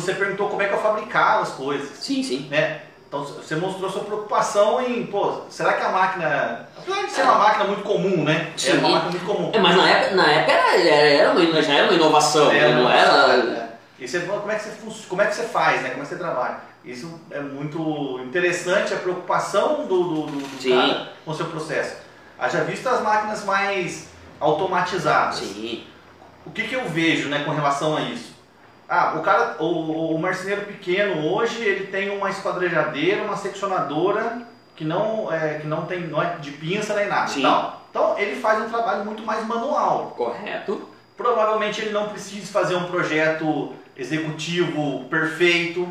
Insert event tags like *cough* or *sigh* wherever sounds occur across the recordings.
você perguntou como é que eu fabricava as coisas. Sim, sim. Né? Então você mostrou sua preocupação em, pô, será que a máquina. Apesar de ser uma máquina muito comum, né? Sim. Era uma máquina muito comum. É, mas na época, na época era, era, era uma, já era uma inovação, É, não é, era. é. E você como é que você como é que você faz, né? Como é que você trabalha. Isso é muito interessante, a preocupação do, do, do- cara com o seu processo. Haja visto as máquinas mais automatizadas. Sim, O que, que eu vejo né, com relação a isso? Ah, o cara, o, o marceneiro pequeno hoje ele tem uma esquadrejadeira, uma seccionadora que não, é, que não tem não é de pinça nem nada. Sim. e tal. Então ele faz um trabalho muito mais manual. correto. Provavelmente ele não precisa fazer um projeto executivo perfeito,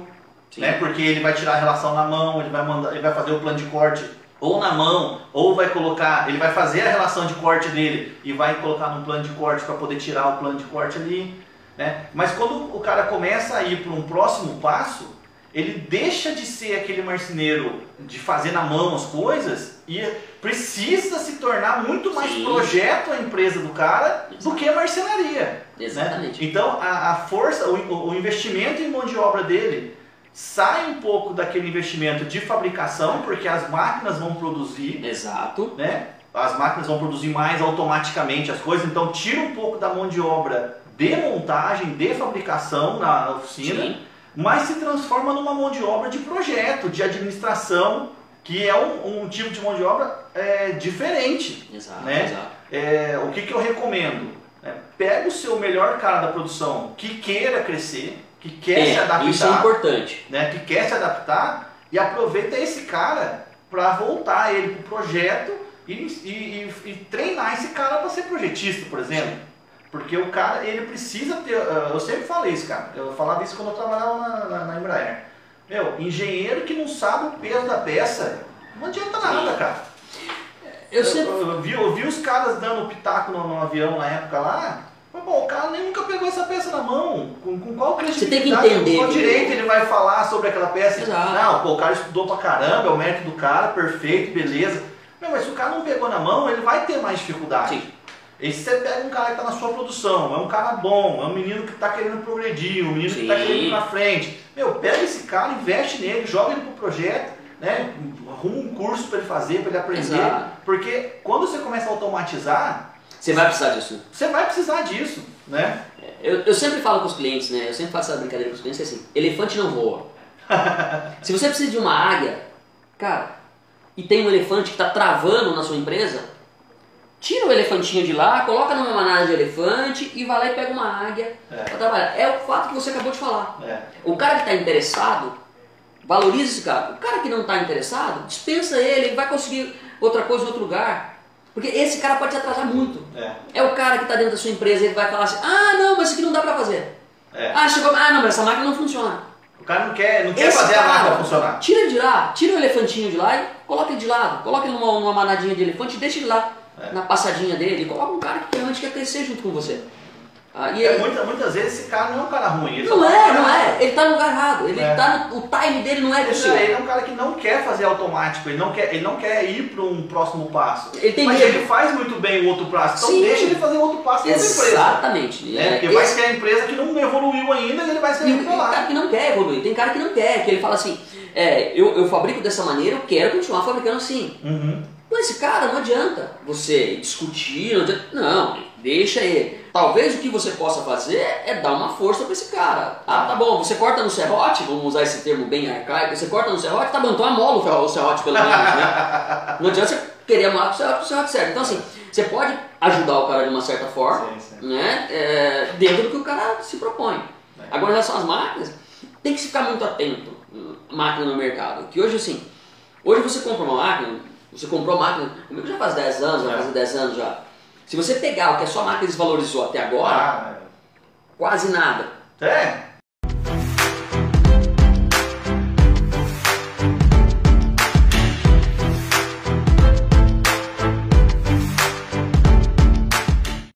Sim. né? Porque ele vai tirar a relação na mão, ele vai mandar, ele vai fazer o plano de corte ou na mão, ou vai colocar, ele vai fazer a relação de corte dele e vai colocar num plano de corte para poder tirar o plano de corte ali, né? Mas quando o cara começa a ir para um próximo passo, ele deixa de ser aquele marceneiro de fazer na mão as coisas e precisa se tornar muito mais Sim. projeto a empresa do cara do que a marcenaria. né? Exatamente. Então a, a força, o, o investimento em mão de obra dele sai um pouco daquele investimento de fabricação, porque as máquinas vão produzir, Exato. né? As máquinas vão produzir mais automaticamente as coisas, então tira um pouco da mão de obra de montagem, de fabricação na, na oficina, Sim. mas se transforma numa mão de obra de projeto, de administração, que é um, um tipo de mão de obra é, diferente. Exato, Né? exato. É, o que, que eu recomendo? É, pega o seu melhor cara da produção que queira crescer, que quer se adaptar, isso é importante. né, que quer se adaptar e aproveita esse cara para voltar ele pro projeto e, e- e- e treinar esse cara para ser projetista, por exemplo. Porque o cara, ele precisa ter. ah, Eu sempre falei isso, cara. Eu falava isso quando eu trabalhava na, na, na Embraer. Meu, engenheiro que não sabe o peso da peça, não adianta nada, cara. Eu sempre. Eu, eu vi, eu vi os caras dando pitaco no, no avião na época lá. Mas, bom, o cara nem nunca pegou essa peça na mão. Com, com qual Você tem que credibilidade, entender, com qual viu? direito ele vai falar sobre aquela peça? Exato. Não, pô, o cara estudou pra caramba, é o mérito do cara, perfeito, beleza. Não, mas se o cara não pegou na mão, ele vai ter mais dificuldade. Sim. E se você pega um cara que está na sua produção, é um cara bom, é um menino que está querendo progredir, um menino que está Sim. querendo ir pra frente. Meu, pega esse cara, investe nele, joga ele pro projeto, né? Arruma um curso para ele fazer, para ele aprender. Exato. Porque quando você começa a automatizar, Você vai precisar disso. você vai precisar disso, né? Eu, eu sempre falo com os clientes, né? Eu sempre faço essa brincadeira com os clientes é assim, elefante não voa. *laughs* Se você precisa de uma águia, cara, e tem um elefante que está travando na sua empresa, tira o elefantinho de lá, coloca numa manada de elefante e vai lá e pega uma águia É. para trabalhar. É o fato que você acabou de falar. É. O cara que está interessado, valoriza esse cara. O cara que não está interessado, dispensa ele, ele vai conseguir outra coisa em outro lugar. Porque esse cara pode te atrasar muito. É. É o cara que está dentro da sua empresa, ele vai falar assim, ah não, mas isso aqui não dá para fazer. É. Ah, chegou, ah não, mas essa máquina não funciona. O cara não quer, não quer Esse fazer a cara, máquina funcionar. Tira ele de lá, tira o elefantinho de lá e coloca ele de lado. Coloca ele numa, numa manadinha de elefante e deixa ele lá. Na passadinha dele. Coloca um cara que realmente quer crescer junto com você. Ah, e É, ele- muita- muitas vezes esse cara não é um cara ruim. ele não um é, cara- não é. Ele tá no lugar errado. Ele É. tá no, o time dele não é possível. ele é um cara que não quer fazer automático, ele não quer, ele não quer ir para um próximo passo. Ele tem Mas medo. ele faz muito bem o outro passo, então Sim. deixa ele fazer o outro passo sua empresa. Exatamente. Né? É, Porque vai esse- ser a empresa que não evoluiu ainda e ele vai ser E tem cara que não quer evoluir, tem cara que não quer, que ele fala assim, é, eu, eu fabrico dessa maneira, eu quero continuar fabricando assim. Uhum. Com esse cara não adianta você discutir, não adianta, não, deixa ele. Talvez o que você possa fazer é dar uma força para esse cara. Ah, tá bom, você corta no serrote, vamos usar esse termo bem arcaico, você corta no serrote, tá bom, então amola o serrote pelo menos, né? *laughs* Não adianta você querer amolar o serrote, o serrote serve. Então assim, você pode ajudar o cara de uma certa forma, Sim, sim. né? é, dentro do que o cara se propõe. Agora, em relação às máquinas, tem que ficar muito atento, máquina no mercado. Que hoje, assim, hoje você compra uma máquina, você comprou máquina, comigo já faz 10 anos, vai É. fazer 10 anos já. Se você pegar o que a sua máquina desvalorizou até agora, Ah, quase nada. é?